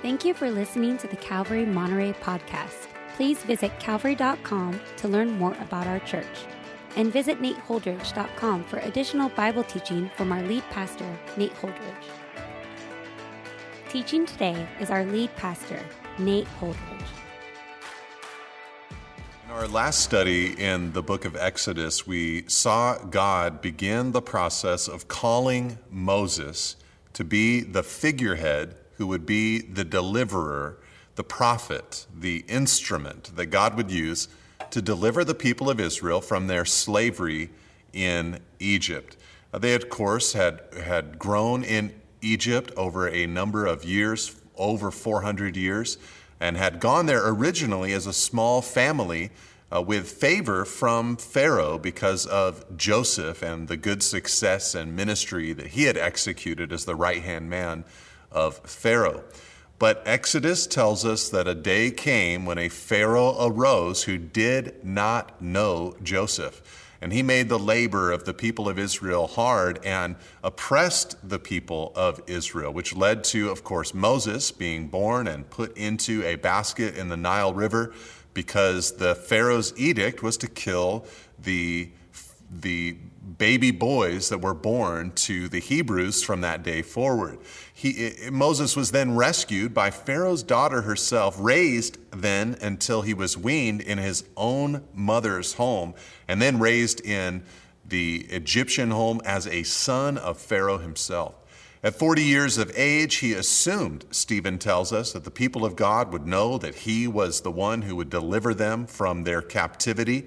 Thank you for listening to the Calvary Monterey podcast. Please visit calvary.com to learn more about our church. And visit nateholdridge.com for additional Bible teaching from our lead pastor, Nate Holdridge. Teaching today is our lead pastor, Nate Holdridge. In our last study in the book of Exodus, we saw God begin the process of calling Moses to be the figurehead who would be the deliverer, the prophet, the instrument that God would use to deliver the people of Israel from their slavery in Egypt. Uh, they, of course, had, had grown in Egypt over a number of years, over 400 years, and had gone there originally as a small family uh, with favor from Pharaoh because of Joseph and the good success and ministry that he had executed as the right hand man of Pharaoh. But Exodus tells us that a day came when a Pharaoh arose who did not know Joseph. And he made the labor of the people of Israel hard and oppressed the people of Israel, which led to, of course, Moses being born and put into a basket in the Nile River because the Pharaoh's edict was to kill the, the baby boys that were born to the Hebrews from that day forward. He, Moses was then rescued by Pharaoh's daughter herself, raised then until he was weaned in his own mother's home, and then raised in the Egyptian home as a son of Pharaoh himself. At 40 years of age, he assumed, Stephen tells us, that the people of God would know that he was the one who would deliver them from their captivity.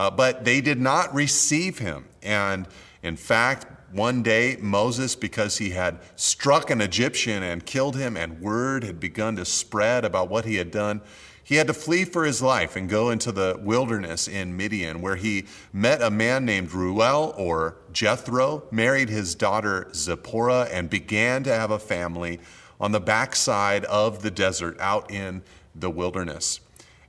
Uh, but they did not receive him. And in fact, one day, Moses, because he had struck an Egyptian and killed him, and word had begun to spread about what he had done, he had to flee for his life and go into the wilderness in Midian, where he met a man named Reuel or Jethro, married his daughter Zipporah, and began to have a family on the backside of the desert out in the wilderness.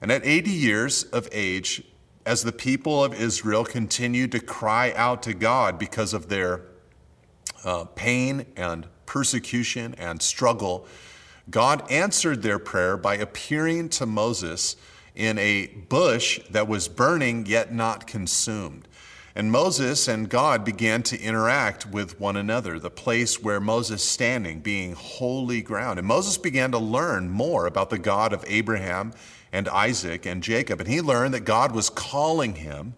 And at 80 years of age, as the people of Israel continued to cry out to God because of their uh, pain and persecution and struggle, God answered their prayer by appearing to Moses in a bush that was burning yet not consumed. And Moses and God began to interact with one another, the place where Moses standing being holy ground. And Moses began to learn more about the God of Abraham and Isaac and Jacob. And he learned that God was calling him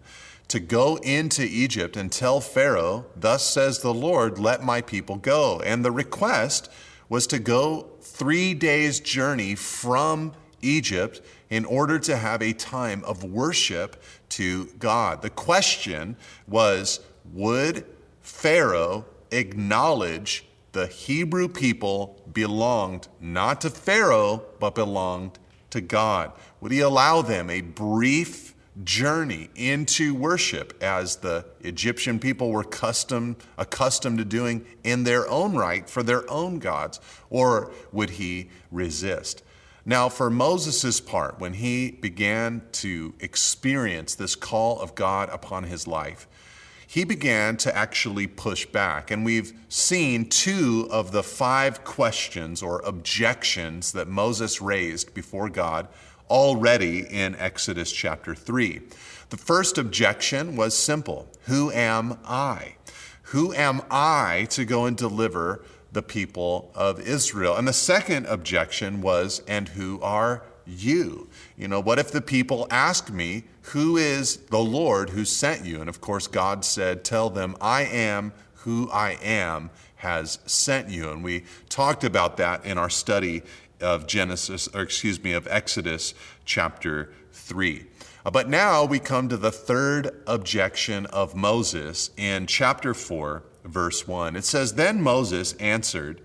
to go into Egypt and tell Pharaoh, Thus says the Lord, let my people go. And the request was to go three days' journey from Egypt in order to have a time of worship to God. The question was would Pharaoh acknowledge the Hebrew people belonged not to Pharaoh, but belonged to God? Would he allow them a brief journey into worship as the Egyptian people were custom, accustomed to doing in their own right for their own gods? Or would he resist? Now, for Moses' part, when he began to experience this call of God upon his life, he began to actually push back. And we've seen two of the five questions or objections that Moses raised before God already in Exodus chapter 3. The first objection was simple Who am I? Who am I to go and deliver the people of Israel? And the second objection was, And who are you? You know, what if the people ask me, Who is the Lord who sent you? And of course, God said, Tell them, I am who I am has sent you. And we talked about that in our study of Genesis, or excuse me, of Exodus chapter 3. Uh, but now we come to the third objection of Moses in chapter 4, verse 1. It says, Then Moses answered,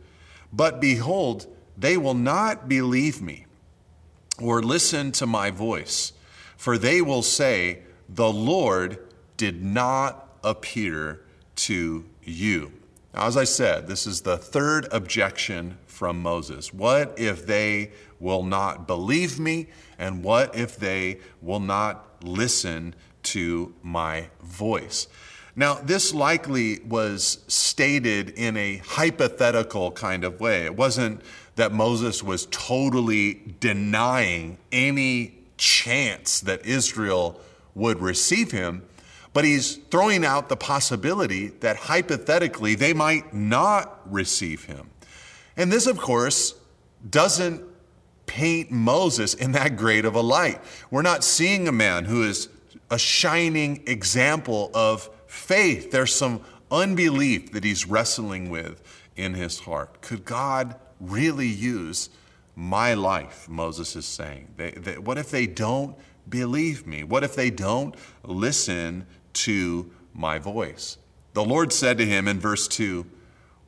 But behold, they will not believe me or listen to my voice, for they will say, The Lord did not appear to you. Now, as I said, this is the third objection from Moses. What if they will not believe me? And what if they will not listen to my voice? Now, this likely was stated in a hypothetical kind of way. It wasn't that Moses was totally denying any chance that Israel would receive him, but he's throwing out the possibility that hypothetically they might not receive him. And this, of course, doesn't paint Moses in that great of a light. We're not seeing a man who is a shining example of faith. There's some unbelief that he's wrestling with in his heart. Could God really use my life? Moses is saying. They, they, what if they don't believe me? What if they don't listen to my voice? The Lord said to him in verse 2,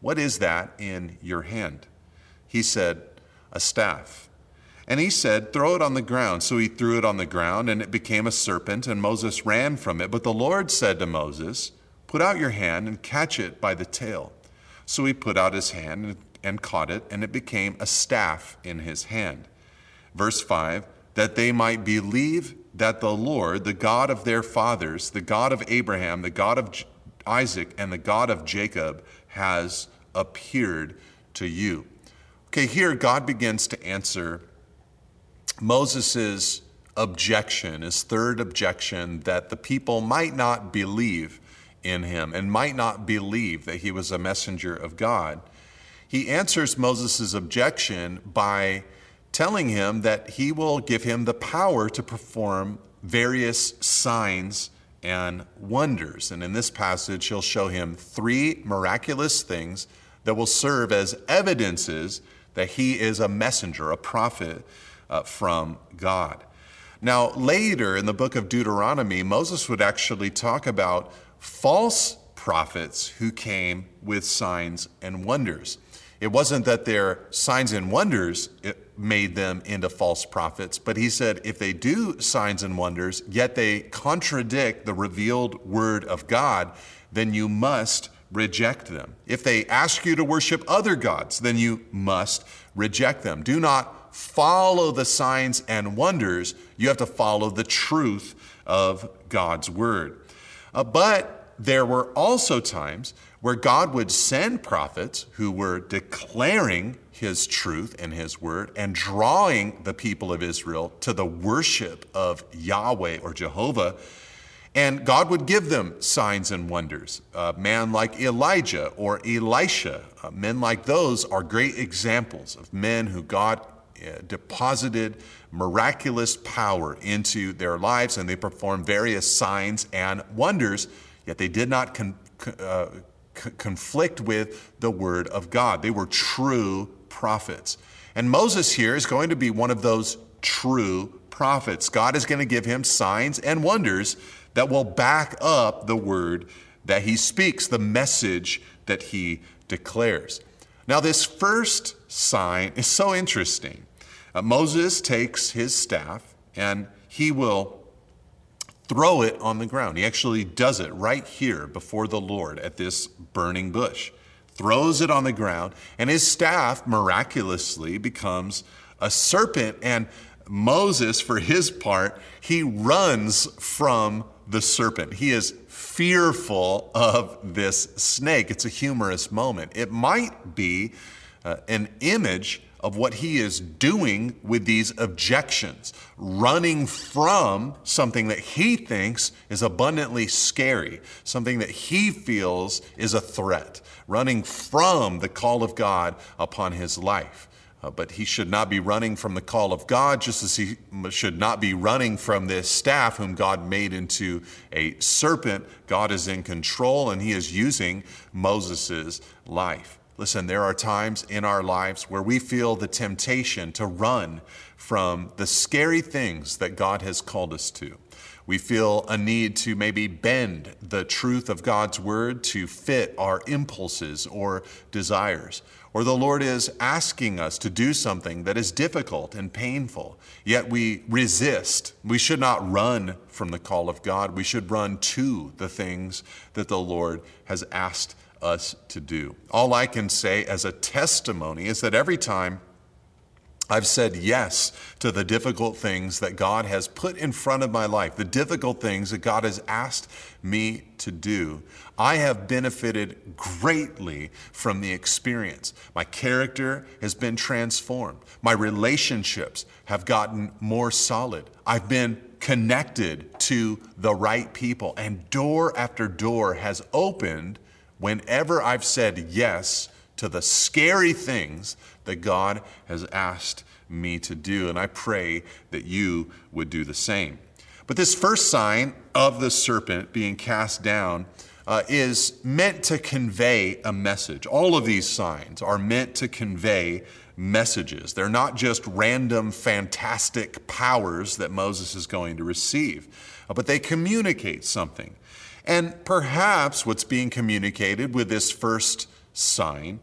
What is that in your hand? He said, A staff. And he said, Throw it on the ground. So he threw it on the ground, and it became a serpent, and Moses ran from it. But the Lord said to Moses, Put out your hand and catch it by the tail. So he put out his hand and caught it, and it became a staff in his hand. Verse 5 That they might believe that the Lord, the God of their fathers, the God of Abraham, the God of Isaac, and the God of Jacob, has appeared to you. Okay, here God begins to answer Moses' objection, his third objection, that the people might not believe in him and might not believe that he was a messenger of God. He answers Moses' objection by telling him that he will give him the power to perform various signs and wonders. And in this passage, he'll show him three miraculous things that will serve as evidences that he is a messenger, a prophet uh, from God. Now, later in the book of Deuteronomy, Moses would actually talk about false prophets who came with signs and wonders. It wasn't that their signs and wonders made them into false prophets, but he said if they do signs and wonders, yet they contradict the revealed word of God, then you must reject them. If they ask you to worship other gods, then you must reject them. Do not follow the signs and wonders, you have to follow the truth of God's word. Uh, but there were also times where God would send prophets who were declaring his truth and his word and drawing the people of Israel to the worship of Yahweh or Jehovah. And God would give them signs and wonders. A man like Elijah or Elisha, uh, men like those are great examples of men who God deposited miraculous power into their lives and they performed various signs and wonders, yet they did not con- uh, c- conflict with the word of God. They were true prophets. And Moses here is going to be one of those true prophets. God is going to give him signs and wonders that will back up the word that he speaks, the message that he declares. Now, this first sign is so interesting uh, Moses takes his staff and he will throw it on the ground. He actually does it right here before the Lord at this burning bush. Throws it on the ground, and his staff miraculously becomes a serpent. And Moses, for his part, he runs from the serpent. He is fearful of this snake. It's a humorous moment. It might be uh, an image of what he is doing with these objections, running from something that he thinks is abundantly scary, something that he feels is a threat, running from the call of God upon his life. Uh, but he should not be running from the call of God, just as he should not be running from this staff, whom God made into a serpent. God is in control, and he is using Moses' life. Listen, there are times in our lives where we feel the temptation to run from the scary things that God has called us to. We feel a need to maybe bend the truth of God's word to fit our impulses or desires. Or the Lord is asking us to do something that is difficult and painful, yet we resist. We should not run from the call of God. We should run to the things that the Lord has asked us to do. All I can say as a testimony is that every time I've said yes to the difficult things that God has put in front of my life, the difficult things that God has asked me to do. I have benefited greatly from the experience. My character has been transformed. My relationships have gotten more solid. I've been connected to the right people, and door after door has opened whenever I've said yes to the scary things that God has asked me to do. And I pray that you would do the same. But this first sign of the serpent being cast down uh, is meant to convey a message. All of these signs are meant to convey messages. They're not just random, fantastic powers that Moses is going to receive, uh, but they communicate something. And perhaps what's being communicated with this first sign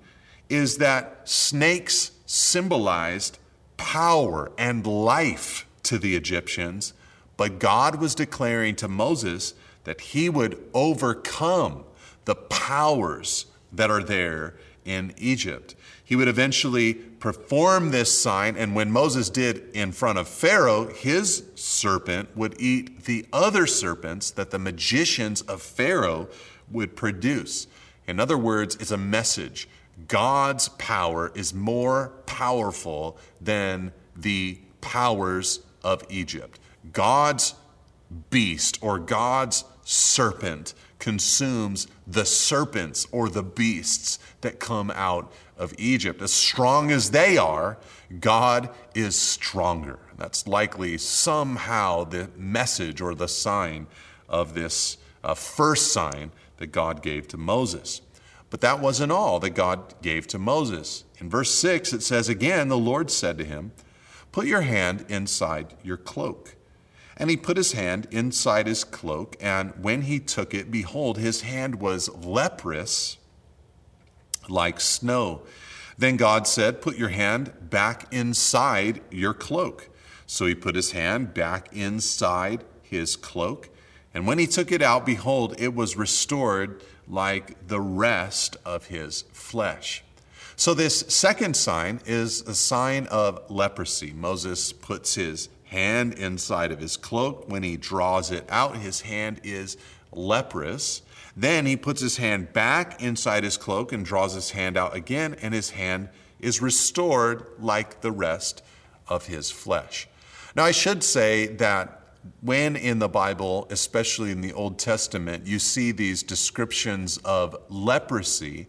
is that snakes symbolized power and life to the Egyptians, but God was declaring to Moses that he would overcome the powers that are there in Egypt. He would eventually perform this sign, and when Moses did in front of Pharaoh, his serpent would eat the other serpents that the magicians of Pharaoh would produce. In other words, it's a message God's power is more powerful than the powers of Egypt. God's beast or God's serpent consumes the serpents or the beasts that come out of Egypt. As strong as they are, God is stronger. That's likely somehow the message or the sign of this uh, first sign that God gave to Moses. But that wasn't all that God gave to Moses. In verse 6, it says, Again, the Lord said to him, Put your hand inside your cloak. And he put his hand inside his cloak, and when he took it, behold, his hand was leprous like snow. Then God said, Put your hand back inside your cloak. So he put his hand back inside his cloak. And when he took it out, behold, it was restored like the rest of his flesh. So, this second sign is a sign of leprosy. Moses puts his hand inside of his cloak. When he draws it out, his hand is leprous. Then he puts his hand back inside his cloak and draws his hand out again, and his hand is restored like the rest of his flesh. Now, I should say that when in the Bible, especially in the Old Testament, you see these descriptions of leprosy,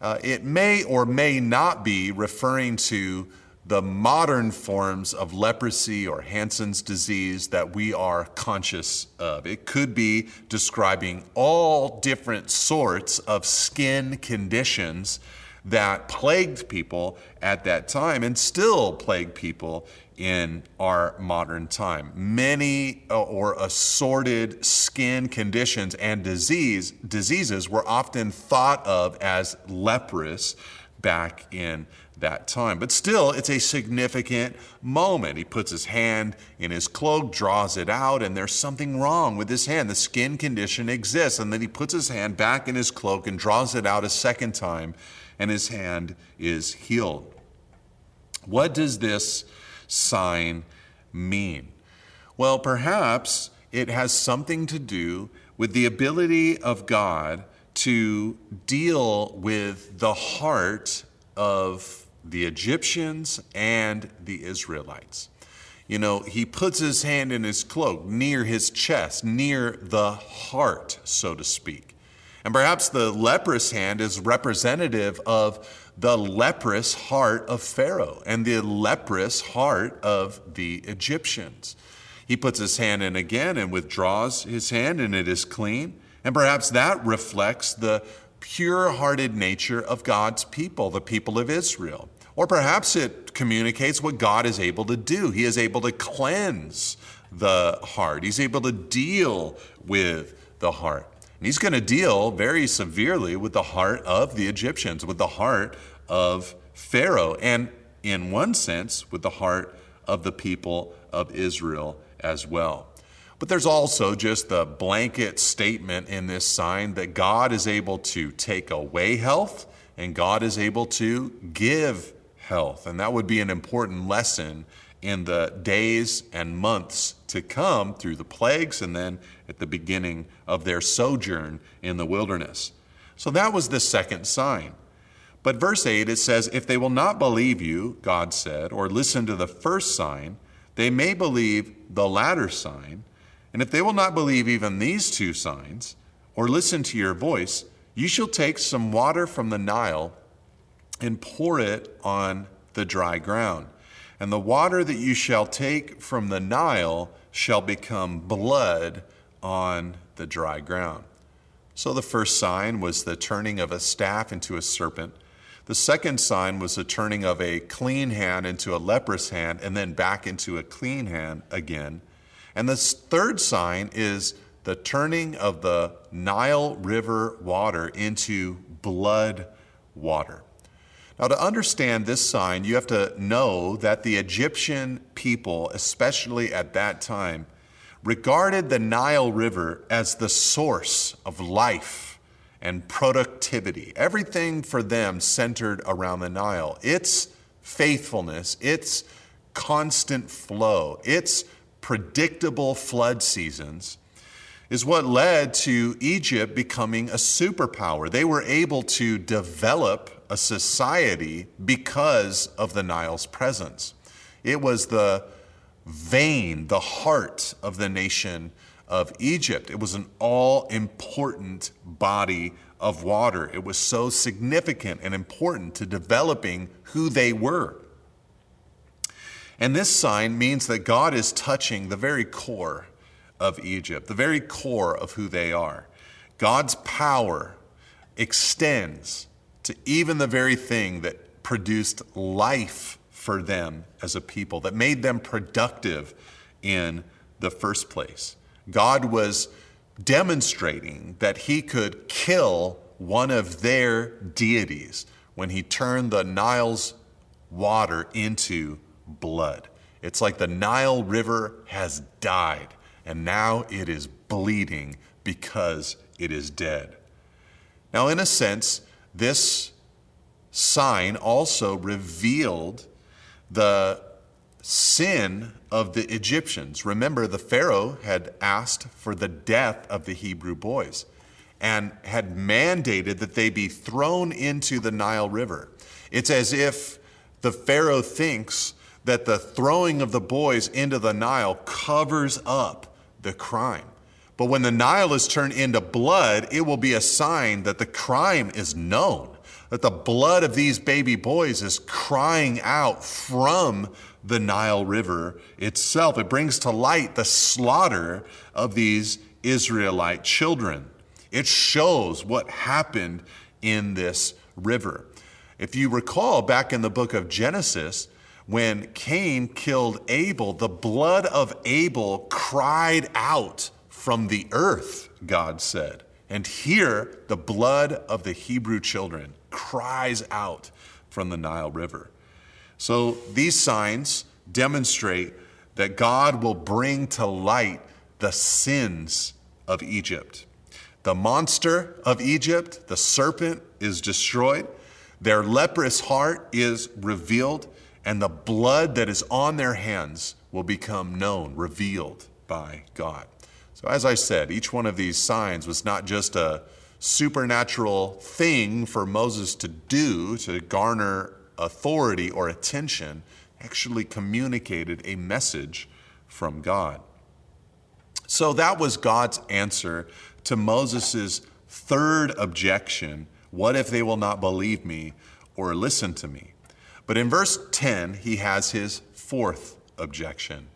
uh, it may or may not be referring to the modern forms of leprosy or Hansen's disease that we are conscious of. It could be describing all different sorts of skin conditions that plagued people at that time and still plague people in our modern time. Many uh, or assorted skin conditions and disease diseases were often thought of as leprous back in that time. But still, it's a significant moment. He puts his hand in his cloak, draws it out, and there's something wrong with his hand. The skin condition exists. And then he puts his hand back in his cloak and draws it out a second time, and his hand is healed. What does this sign mean? Well, perhaps it has something to do with the ability of God to deal with the heart of the Egyptians and the Israelites. You know, he puts his hand in his cloak near his chest, near the heart, so to speak. And perhaps the leprous hand is representative of the leprous heart of Pharaoh and the leprous heart of the Egyptians. He puts his hand in again and withdraws his hand, and it is clean. And perhaps that reflects the pure hearted nature of God's people, the people of Israel. Or perhaps it communicates what God is able to do. He is able to cleanse the heart, He's able to deal with the heart. And he's going to deal very severely with the heart of the Egyptians, with the heart of Pharaoh, and in one sense, with the heart of the people of Israel as well. But there's also just the blanket statement in this sign that God is able to take away health and God is able to give health. And that would be an important lesson in the days and months to come through the plagues and then at the beginning of their sojourn in the wilderness. So that was the second sign. But verse 8, it says, If they will not believe you, God said, or listen to the first sign, they may believe the latter sign. And if they will not believe even these two signs, or listen to your voice, you shall take some water from the Nile and pour it on the dry ground. And the water that you shall take from the Nile shall become blood on the dry ground. So the first sign was the turning of a staff into a serpent. The second sign was the turning of a clean hand into a leprous hand and then back into a clean hand again. And the third sign is the turning of the Nile River water into blood water. Now, to understand this sign, you have to know that the Egyptian people, especially at that time, regarded the Nile River as the source of life and productivity. Everything for them centered around the Nile. Its faithfulness, its constant flow, its predictable flood seasons is what led to Egypt becoming a superpower. They were able to develop a society because of the Nile's presence. It was the vein, the heart of the nation of Egypt. It was an all important body of water. It was so significant and important to developing who they were. And this sign means that God is touching the very core of Egypt, the very core of who they are. God's power extends to even the very thing that produced life for them as a people, that made them productive in the first place. God was demonstrating that he could kill one of their deities when he turned the Nile's water into blood. It's like the Nile River has died and now it is bleeding because it is dead. Now, in a sense, this sign also revealed the sin of the Egyptians. Remember, the Pharaoh had asked for the death of the Hebrew boys and had mandated that they be thrown into the Nile River. It's as if the Pharaoh thinks that the throwing of the boys into the Nile covers up the crime. But when the Nile is turned into blood, it will be a sign that the crime is known, that the blood of these baby boys is crying out from the Nile River itself. It brings to light the slaughter of these Israelite children. It shows what happened in this river. If you recall back in the book of Genesis, when Cain killed Abel, the blood of Abel cried out from the earth, God said. And here, the blood of the Hebrew children cries out from the Nile River. So these signs demonstrate that God will bring to light the sins of Egypt. The monster of Egypt, the serpent, is destroyed. Their leprous heart is revealed and the blood that is on their hands will become known, revealed by God. So, as I said, each one of these signs was not just a supernatural thing for Moses to do to garner authority or attention, actually communicated a message from God. So that was God's answer to Moses' third objection what if they will not believe me or listen to me? But in verse 10, he has his fourth objection.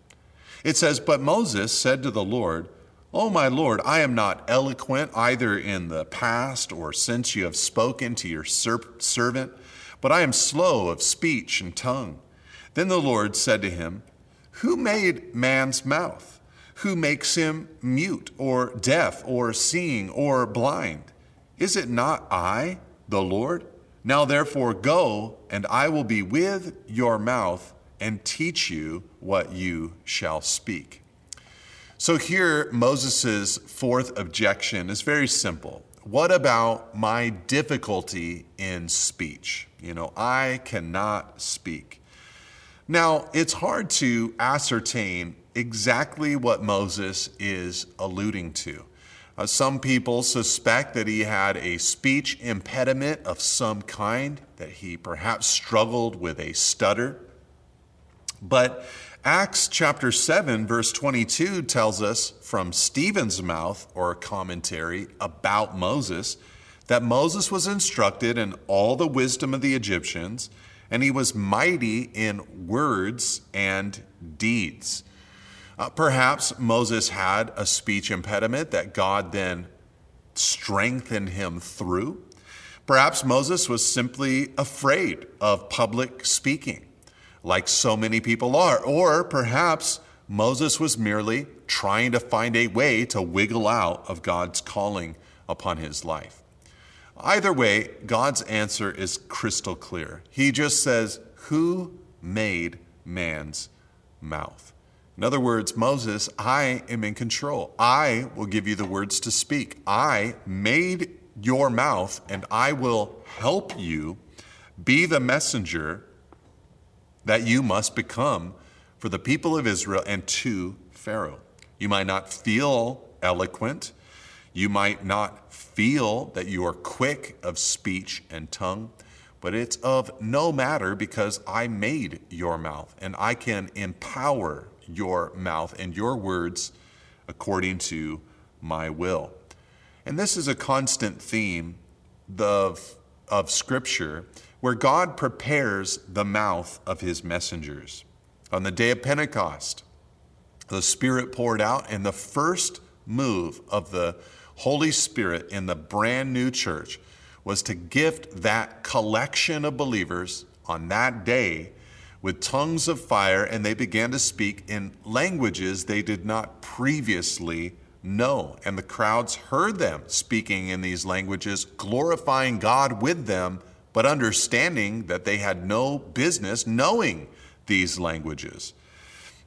It says, But Moses said to the Lord, O my Lord, I am not eloquent either in the past or since you have spoken to your servant, but I am slow of speech and tongue. Then the Lord said to him, Who made man's mouth? Who makes him mute or deaf or seeing or blind? Is it not I, the Lord? Now therefore go, and I will be with your mouth and teach you what you shall speak. So here, Moses' fourth objection is very simple. what about my difficulty in speech? You know, I cannot speak. Now, it's hard to ascertain exactly what Moses is alluding to. Uh, some people suspect that he had a speech impediment of some kind, that he perhaps struggled with a stutter. But Acts chapter 7, verse 22 tells us from Stephen's mouth, or commentary about Moses, that Moses was instructed in all the wisdom of the Egyptians, and he was mighty in words and deeds. Uh, perhaps Moses had a speech impediment that God then strengthened him through. Perhaps Moses was simply afraid of public speaking like so many people are. Or perhaps Moses was merely trying to find a way to wiggle out of God's calling upon his life. Either way, God's answer is crystal clear. He just says, Who made man's mouth? In other words, Moses, I am in control. I will give you the words to speak. I made your mouth, and I will help you be the messenger that you must become for the people of Israel and to Pharaoh. You might not feel eloquent. You might not feel that you are quick of speech and tongue, but it's of no matter because I made your mouth and I can empower your mouth and your words according to my will. And this is a constant theme of, of Scripture where God prepares the mouth of his messengers. On the day of Pentecost, the Spirit poured out, and the first move of the Holy Spirit in the brand new church was to gift that collection of believers on that day with tongues of fire, and they began to speak in languages they did not previously know. And the crowds heard them speaking in these languages, glorifying God with them but understanding that they had no business knowing these languages.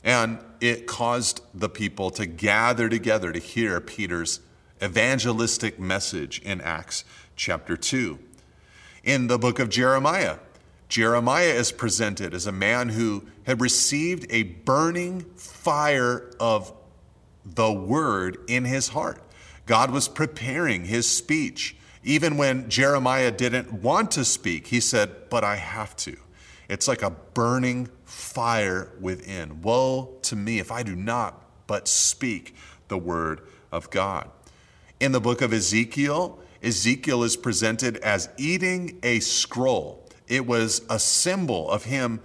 And it caused the people to gather together to hear Peter's evangelistic message in Acts chapter 2. In the book of Jeremiah, Jeremiah is presented as a man who had received a burning fire of the word in his heart. God was preparing his speech even when Jeremiah didn't want to speak, he said, But I have to. It's like a burning fire within. Woe to me if I do not but speak the word of God. In the book of Ezekiel, Ezekiel is presented as eating a scroll. It was a symbol of him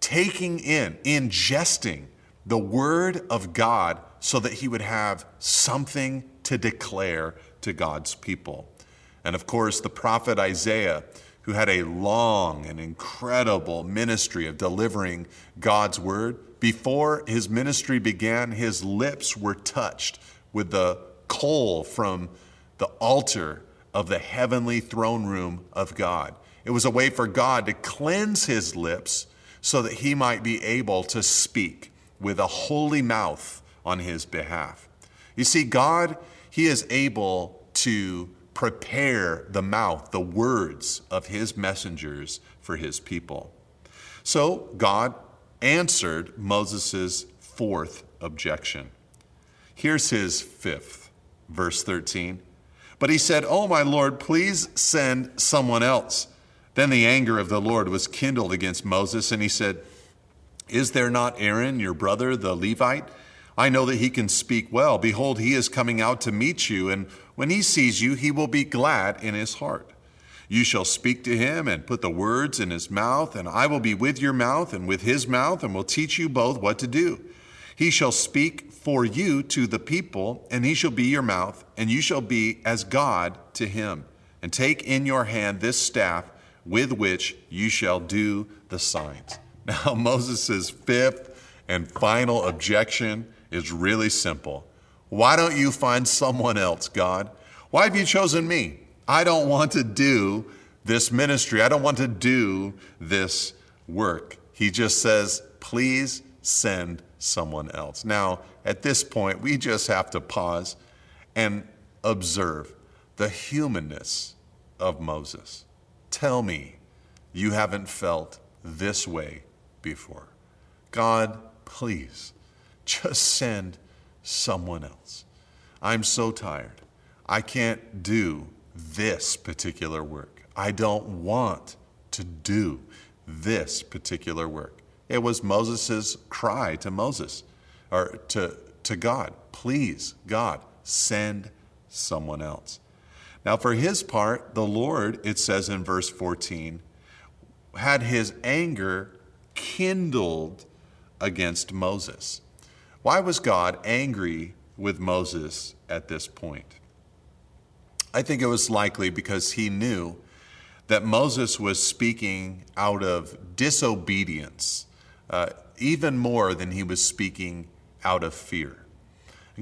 taking in, ingesting the word of God so that he would have something to declare to God's people. And of course, the prophet Isaiah, who had a long and incredible ministry of delivering God's word, before his ministry began, his lips were touched with the coal from the altar of the heavenly throne room of God. It was a way for God to cleanse his lips so that he might be able to speak with a holy mouth on his behalf. You see, God, he is able to prepare the mouth, the words of his messengers for his people. So God answered Moses' fourth objection. Here's his fifth, verse 13. But he said, Oh, my Lord, please send someone else. Then the anger of the Lord was kindled against Moses, and he said, Is there not Aaron, your brother, the Levite? I know that he can speak well. Behold, he is coming out to meet you, and when he sees you, he will be glad in his heart. You shall speak to him and put the words in his mouth, and I will be with your mouth and with his mouth, and will teach you both what to do. He shall speak for you to the people, and he shall be your mouth, and you shall be as God to him. And take in your hand this staff with which you shall do the signs. Now, Moses' fifth and final objection is really simple. Why don't you find someone else, God? Why have you chosen me? I don't want to do this ministry. I don't want to do this work. He just says, please send someone else. Now, at this point, we just have to pause and observe the humanness of Moses. Tell me you haven't felt this way before. God, please, just send someone else. I'm so tired. I can't do this particular work. I don't want to do this particular work. It was Moses' cry to Moses or to, to God, please, God, send someone else. Now, for his part, the Lord, it says in verse 14, had his anger kindled against Moses. Why was God angry with Moses at this point? I think it was likely because he knew that Moses was speaking out of disobedience, uh, even more than he was speaking out of fear.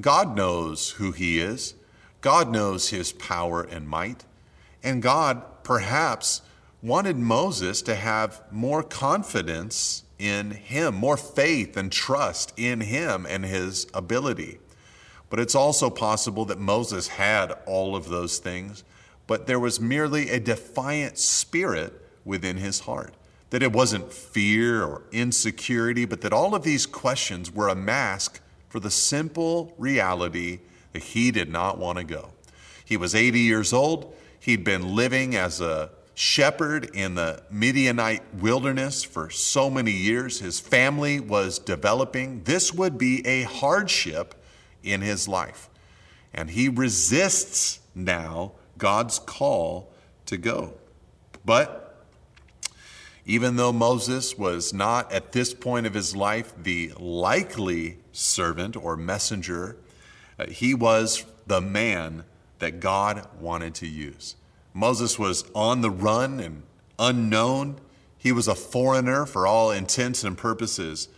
God knows who he is, God knows his power and might, and God perhaps wanted Moses to have more confidence in him, more faith and trust in him and his ability. But it's also possible that Moses had all of those things, but there was merely a defiant spirit within his heart. That it wasn't fear or insecurity, but that all of these questions were a mask for the simple reality that he did not want to go. He was 80 years old. He'd been living as a shepherd in the Midianite wilderness for so many years. His family was developing. This would be a hardship in his life. And he resists now God's call to go. But even though Moses was not at this point of his life the likely servant or messenger, uh, he was the man that God wanted to use. Moses was on the run and unknown. He was a foreigner for all intents and purposes.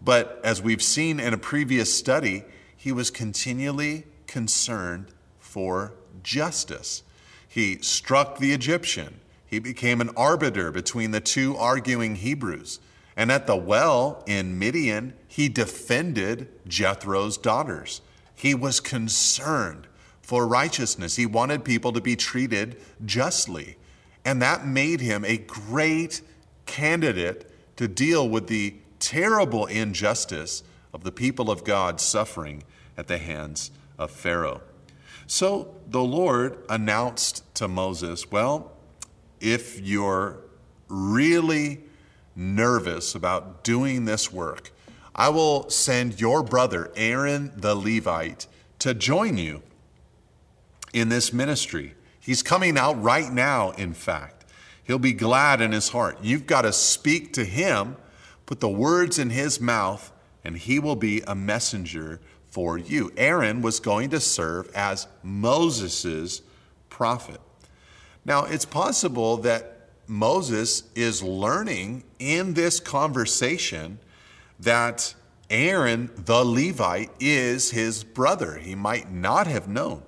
But as we've seen in a previous study, he was continually concerned for justice. He struck the Egyptian. He became an arbiter between the two arguing Hebrews. And at the well in Midian, he defended Jethro's daughters. He was concerned for righteousness. He wanted people to be treated justly. And that made him a great candidate to deal with the terrible injustice of the people of God suffering at the hands of Pharaoh. So the Lord announced to Moses, Well, if you're really nervous about doing this work, I will send your brother, Aaron the Levite, to join you in this ministry. He's coming out right now, in fact. He'll be glad in his heart. You've got to speak to him, put the words in his mouth, and he will be a messenger for you. Aaron was going to serve as Moses' prophet. Now, it's possible that Moses is learning in this conversation that Aaron, the Levite, is his brother. He might not have known.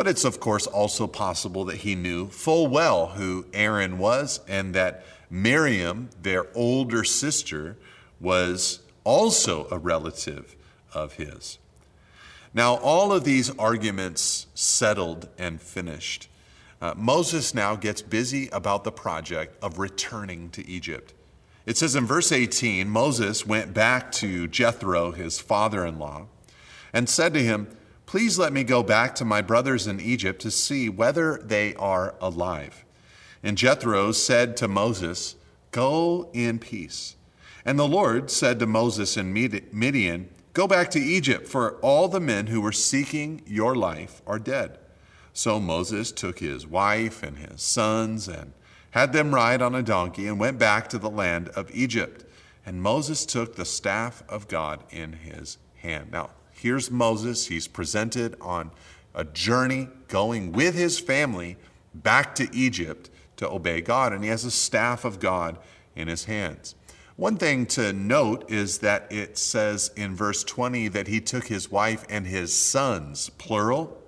But it's, of course, also possible that he knew full well who Aaron was and that Miriam, their older sister, was also a relative of his. Now, all of these arguments settled and finished. Uh, Moses now gets busy about the project of returning to Egypt. It says in verse 18 Moses went back to Jethro, his father in law, and said to him, Please let me go back to my brothers in Egypt to see whether they are alive. And Jethro said to Moses, Go in peace. And the Lord said to Moses in Midian, Go back to Egypt, for all the men who were seeking your life are dead. So Moses took his wife and his sons and had them ride on a donkey and went back to the land of Egypt. And Moses took the staff of God in his hand. Now, here's Moses. He's presented on a journey going with his family back to Egypt to obey God, and he has a staff of God in his hands. One thing to note is that it says in verse 20 that he took his wife and his sons, plural.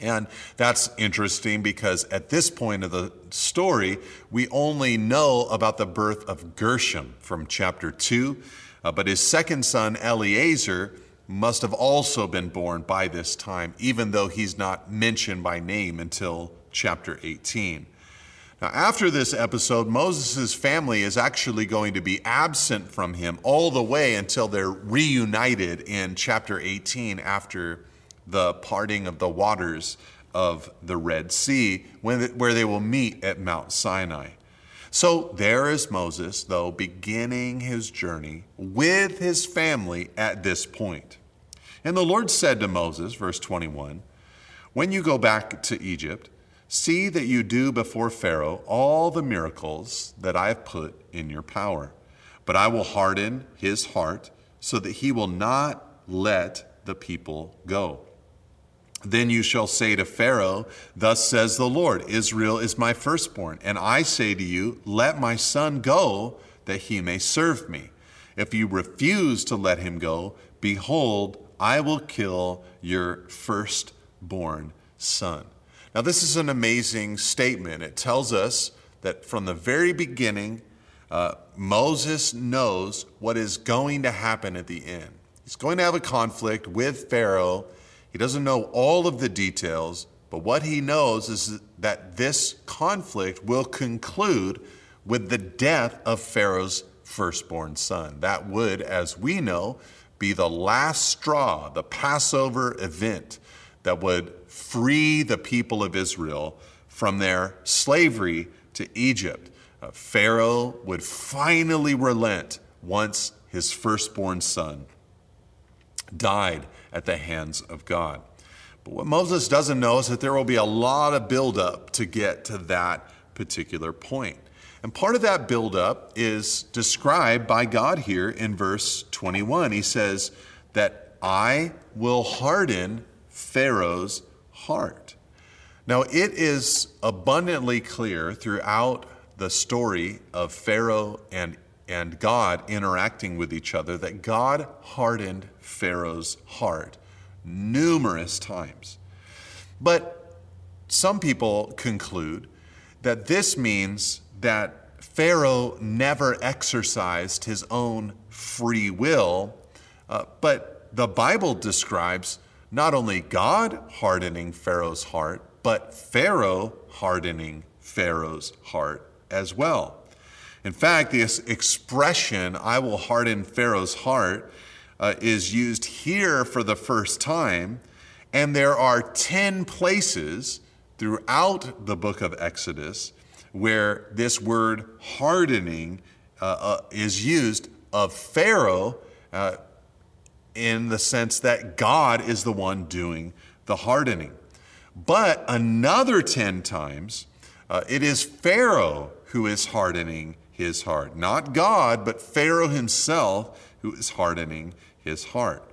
And that's interesting because at this point of the story, we only know about the birth of Gershom from chapter 2. Uh, but his second son, Eleazar, must have also been born by this time, even though he's not mentioned by name until chapter 18. Now, after this episode, Moses' family is actually going to be absent from him all the way until they're reunited in chapter 18 after the parting of the waters of the Red Sea, where they will meet at Mount Sinai. So there is Moses, though, beginning his journey with his family at this point. And the Lord said to Moses, verse 21, When you go back to Egypt, see that you do before Pharaoh all the miracles that I have put in your power. But I will harden his heart so that he will not let the people go. Then you shall say to Pharaoh, Thus says the Lord, Israel is my firstborn. And I say to you, Let my son go, that he may serve me. If you refuse to let him go, behold, I will kill your firstborn son. Now, this is an amazing statement. It tells us that from the very beginning, uh, Moses knows what is going to happen at the end. He's going to have a conflict with Pharaoh he doesn't know all of the details, but what he knows is that this conflict will conclude with the death of Pharaoh's firstborn son. That would, as we know, be the last straw, the Passover event that would free the people of Israel from their slavery to Egypt. Uh, Pharaoh would finally relent once his firstborn son died at the hands of God. But what Moses doesn't know is that there will be a lot of buildup to get to that particular point. And part of that buildup is described by God here in verse 21. He says that I will harden Pharaoh's heart. Now, it is abundantly clear throughout the story of Pharaoh and, and God interacting with each other that God hardened Pharaoh's heart numerous times. But some people conclude that this means that Pharaoh never exercised his own free will, uh, but the Bible describes not only God hardening Pharaoh's heart, but Pharaoh hardening Pharaoh's heart as well. In fact, this expression, I will harden Pharaoh's heart, uh, is used here for the first time, and there are 10 places throughout the book of Exodus where this word hardening uh, uh, is used of Pharaoh uh, in the sense that God is the one doing the hardening. But another 10 times, uh, it is Pharaoh who is hardening his heart. Not God, but Pharaoh himself who is hardening his heart.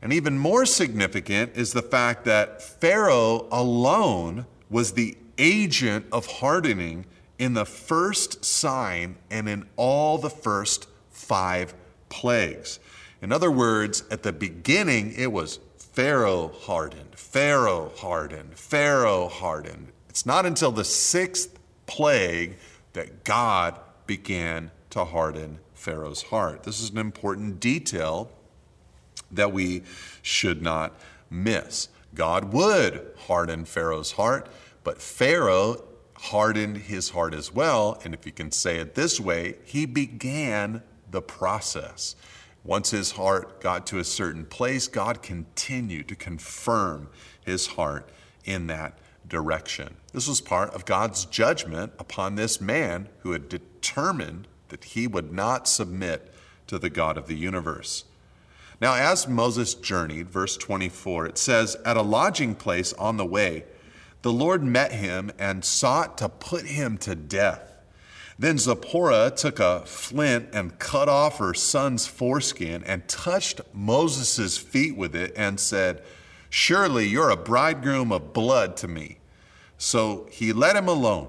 And even more significant is the fact that Pharaoh alone was the agent of hardening in the first sign and in all the first five plagues. In other words, at the beginning, it was Pharaoh hardened, Pharaoh hardened, Pharaoh hardened. It's not until the sixth plague that God began to harden Pharaoh's heart. This is an important detail that we should not miss. God would harden Pharaoh's heart, but Pharaoh hardened his heart as well. And if you can say it this way, he began the process. Once his heart got to a certain place, God continued to confirm his heart in that direction. This was part of God's judgment upon this man who had determined that he would not submit to the God of the universe. Now, as Moses journeyed, verse 24, it says, At a lodging place on the way, the Lord met him and sought to put him to death. Then Zipporah took a flint and cut off her son's foreskin and touched Moses' feet with it and said, Surely you're a bridegroom of blood to me. So he let him alone.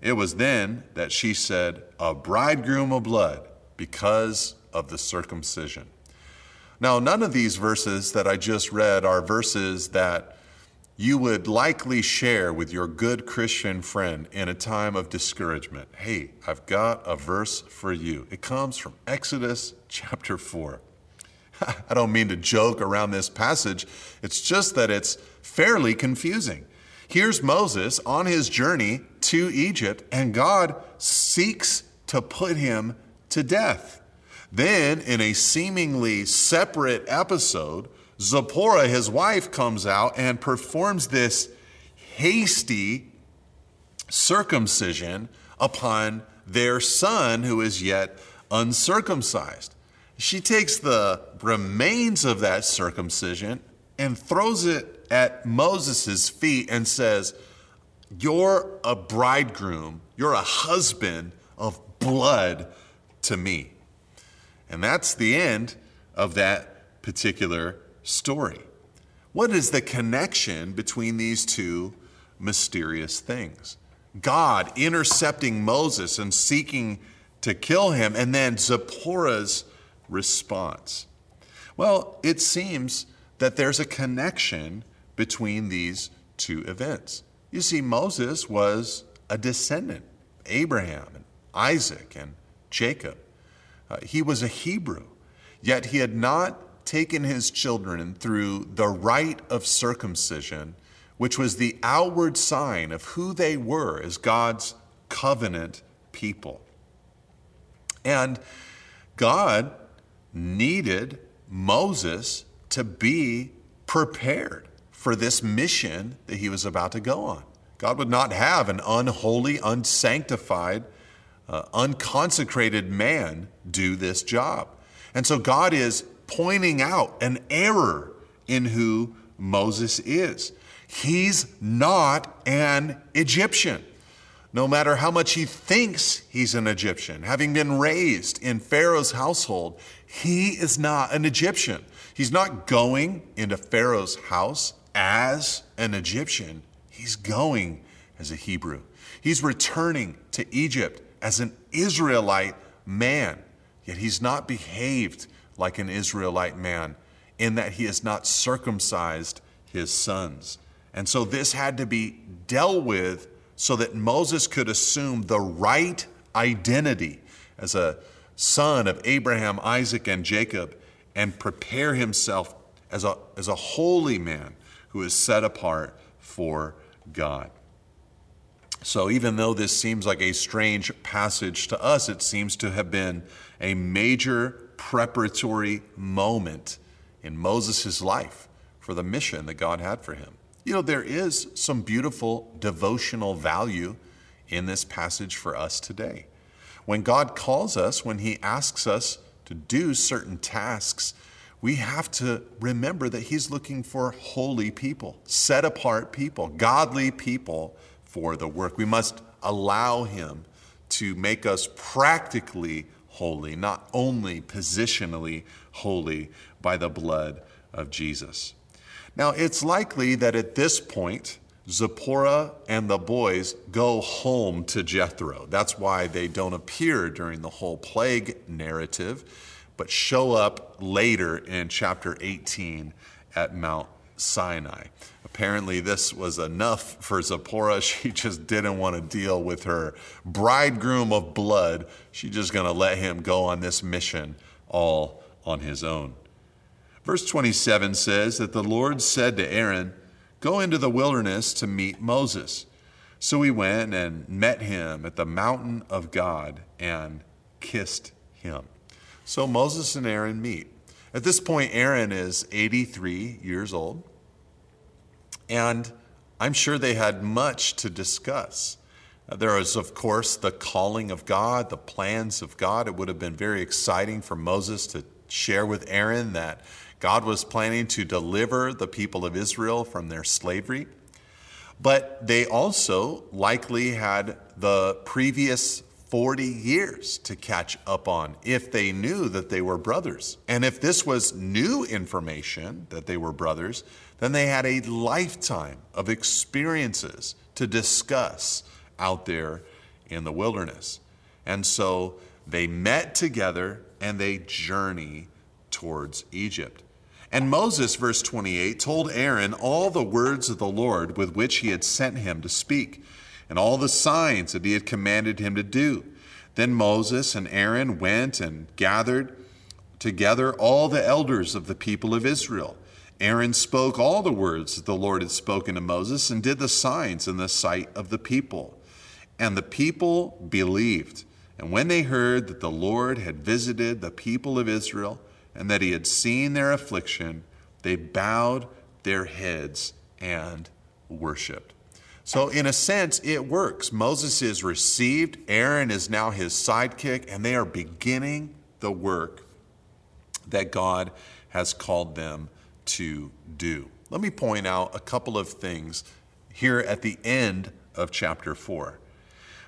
It was then that she said, A bridegroom of blood, because of the circumcision. Now, none of these verses that I just read are verses that you would likely share with your good Christian friend in a time of discouragement. Hey, I've got a verse for you. It comes from Exodus chapter 4. I don't mean to joke around this passage, it's just that it's fairly confusing. Here's Moses on his journey to Egypt, and God seeks to put him to death. Then, in a seemingly separate episode, Zipporah, his wife, comes out and performs this hasty circumcision upon their son who is yet uncircumcised. She takes the remains of that circumcision and throws it at Moses' feet and says, You're a bridegroom, you're a husband of blood to me. And that's the end of that particular story. What is the connection between these two mysterious things? God intercepting Moses and seeking to kill him, and then Zipporah's response. Well, it seems that there's a connection between these two events. You see, Moses was a descendant, Abraham and Isaac and Jacob. Uh, he was a Hebrew, yet he had not taken his children through the rite of circumcision, which was the outward sign of who they were as God's covenant people. And God needed Moses to be prepared for this mission that he was about to go on. God would not have an unholy, unsanctified, uh, unconsecrated man do this job. And so God is pointing out an error in who Moses is. He's not an Egyptian. No matter how much he thinks he's an Egyptian, having been raised in Pharaoh's household, he is not an Egyptian. He's not going into Pharaoh's house as an Egyptian. He's going as a Hebrew. He's returning to Egypt as an Israelite man. Yet he's not behaved like an Israelite man in that he has not circumcised his sons. And so this had to be dealt with so that Moses could assume the right identity as a son of Abraham, Isaac, and Jacob and prepare himself as a, as a holy man who is set apart for God. So, even though this seems like a strange passage to us, it seems to have been a major preparatory moment in Moses' life for the mission that God had for him. You know, there is some beautiful devotional value in this passage for us today. When God calls us, when He asks us to do certain tasks, we have to remember that He's looking for holy people, set apart people, godly people for the work. We must allow Him to make us practically holy, not only positionally holy by the blood of Jesus. Now, it's likely that at this point, Zipporah and the boys go home to Jethro. That's why they don't appear during the whole plague narrative, but show up later in chapter 18 at Mount Sinai. Apparently, this was enough for Zipporah. She just didn't want to deal with her bridegroom of blood. She's just going to let him go on this mission all on his own. Verse 27 says that the Lord said to Aaron, Go into the wilderness to meet Moses. So he went and met him at the mountain of God and kissed him. So Moses and Aaron meet. At this point, Aaron is 83 years old, and I'm sure they had much to discuss. Uh, there is, of course, the calling of God, the plans of God. It would have been very exciting for Moses to share with Aaron that God was planning to deliver the people of Israel from their slavery. But they also likely had the previous 40 years to catch up on if they knew that they were brothers. And if this was new information that they were brothers, then they had a lifetime of experiences to discuss out there in the wilderness. And so they met together and they journey towards Egypt. And Moses, verse 28, told Aaron all the words of the Lord with which he had sent him to speak, and all the signs that he had commanded him to do. Then Moses and Aaron went and gathered together all the elders of the people of Israel. Aaron spoke all the words that the Lord had spoken to Moses and did the signs in the sight of the people. And the people believed. And when they heard that the Lord had visited the people of Israel and that he had seen their affliction, they bowed their heads and worshiped. So, in a sense, it works. Moses is received, Aaron is now his sidekick, and they are beginning the work that God has called them to do. Let me point out a couple of things here at the end of chapter 4.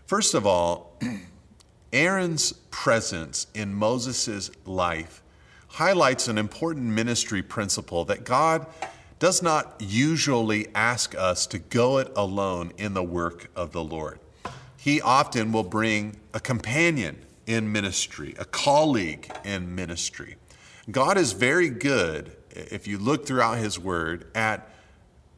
First of all, Aaron's presence in Moses' life highlights an important ministry principle that God does not usually ask us to go it alone in the work of the Lord. He often will bring a companion in ministry, a colleague in ministry. God is very good, if you look throughout His Word, at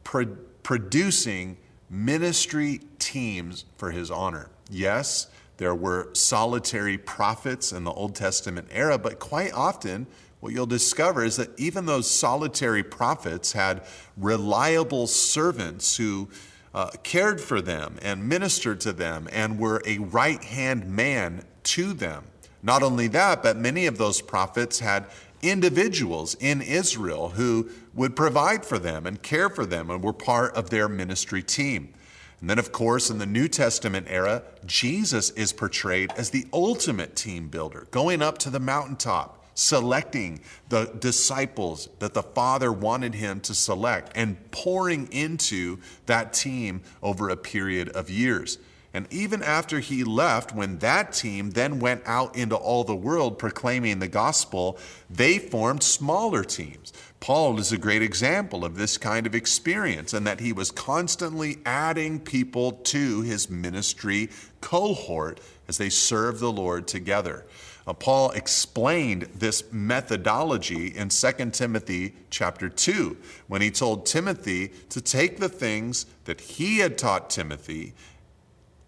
pro- producing ministry teams for His honor. Yes, there were solitary prophets in the Old Testament era, but quite often, what you'll discover is that even those solitary prophets had reliable servants who uh, cared for them and ministered to them and were a right hand man to them. Not only that, but many of those prophets had individuals in Israel who would provide for them and care for them and were part of their ministry team. And then, of course, in the New Testament era, Jesus is portrayed as the ultimate team builder, going up to the mountaintop, selecting the disciples that the Father wanted him to select, and pouring into that team over a period of years. And even after he left, when that team then went out into all the world proclaiming the gospel, they formed smaller teams. Paul is a great example of this kind of experience, and that he was constantly adding people to his ministry cohort as they served the Lord together. Uh, Paul explained this methodology in 2 Timothy chapter 2 when he told Timothy to take the things that he had taught Timothy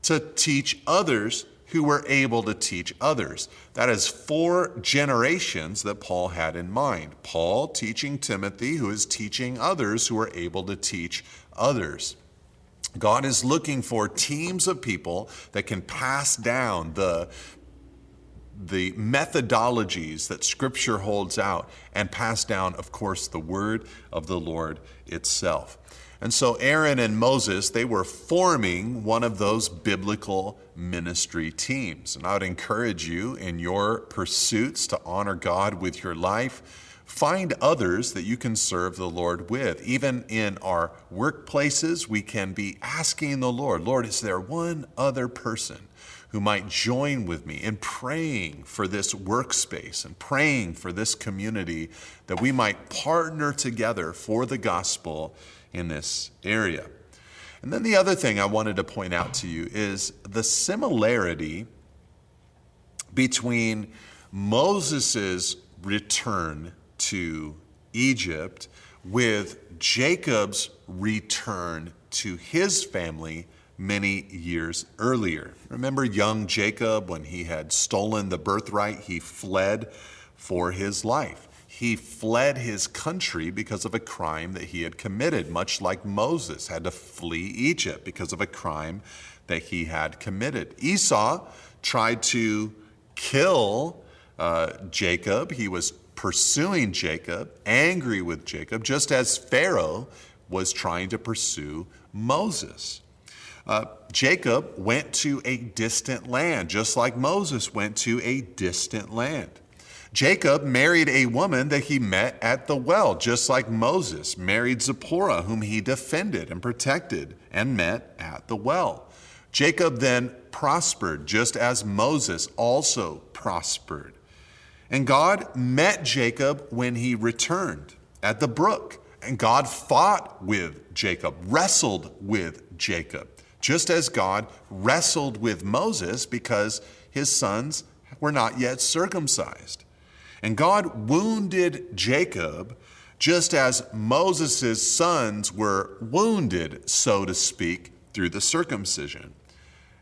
to teach others who were able to teach others. That is four generations that Paul had in mind. Paul teaching Timothy, who is teaching others who are able to teach others. God is looking for teams of people that can pass down the the methodologies that Scripture holds out and pass down, of course, the word of the Lord itself. And so Aaron and Moses, they were forming one of those biblical ministry teams. And I would encourage you in your pursuits to honor God with your life, find others that you can serve the Lord with. Even in our workplaces, we can be asking the Lord, Lord, is there one other person? who might join with me in praying for this workspace and praying for this community that we might partner together for the gospel in this area. And then the other thing I wanted to point out to you is the similarity between Moses' return to Egypt with Jacob's return to his family many years earlier. Remember young Jacob when he had stolen the birthright, he fled for his life. He fled his country because of a crime that he had committed, much like Moses had to flee Egypt because of a crime that he had committed. Esau tried to kill uh, Jacob. He was pursuing Jacob, angry with Jacob, just as Pharaoh was trying to pursue Moses. Uh, Jacob went to a distant land, just like Moses went to a distant land. Jacob married a woman that he met at the well, just like Moses married Zipporah, whom he defended and protected and met at the well. Jacob then prospered, just as Moses also prospered. And God met Jacob when he returned at the brook. And God fought with Jacob, wrestled with Jacob, just as God wrestled with Moses because his sons were not yet circumcised. And God wounded Jacob just as Moses' sons were wounded, so to speak, through the circumcision.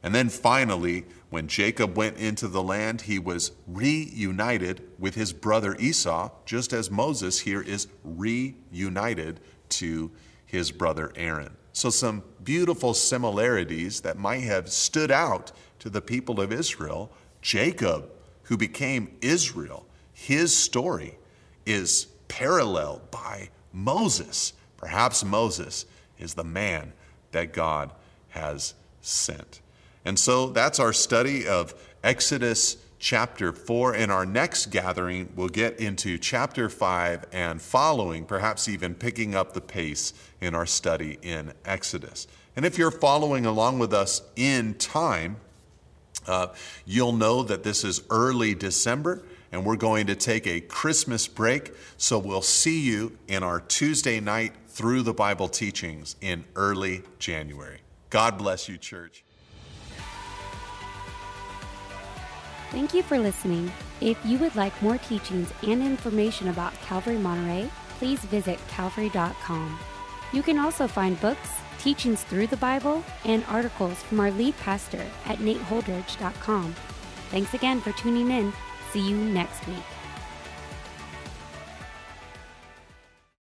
And then finally, When Jacob went into the land, he was reunited with his brother Esau, just as Moses here is reunited to his brother Aaron. So, some beautiful similarities that might have stood out to the people of Israel. Jacob, who became Israel, his story is paralleled by Moses. Perhaps Moses is the man that God has sent. And so that's our study of Exodus chapter 4. In our next gathering, we'll get into chapter 5 and following, perhaps even picking up the pace in our study in Exodus. And if you're following along with us in time, uh, you'll know that this is early December and we're going to take a Christmas break. So we'll see you in our Tuesday night through the Bible teachings in early January. God bless you, church. Thank you for listening. If you would like more teachings and information about Calvary Monterey, please visit calvary.com. You can also find books, teachings through the Bible, and articles from our lead pastor at nateholdridge.com. Thanks again for tuning in. See you next week.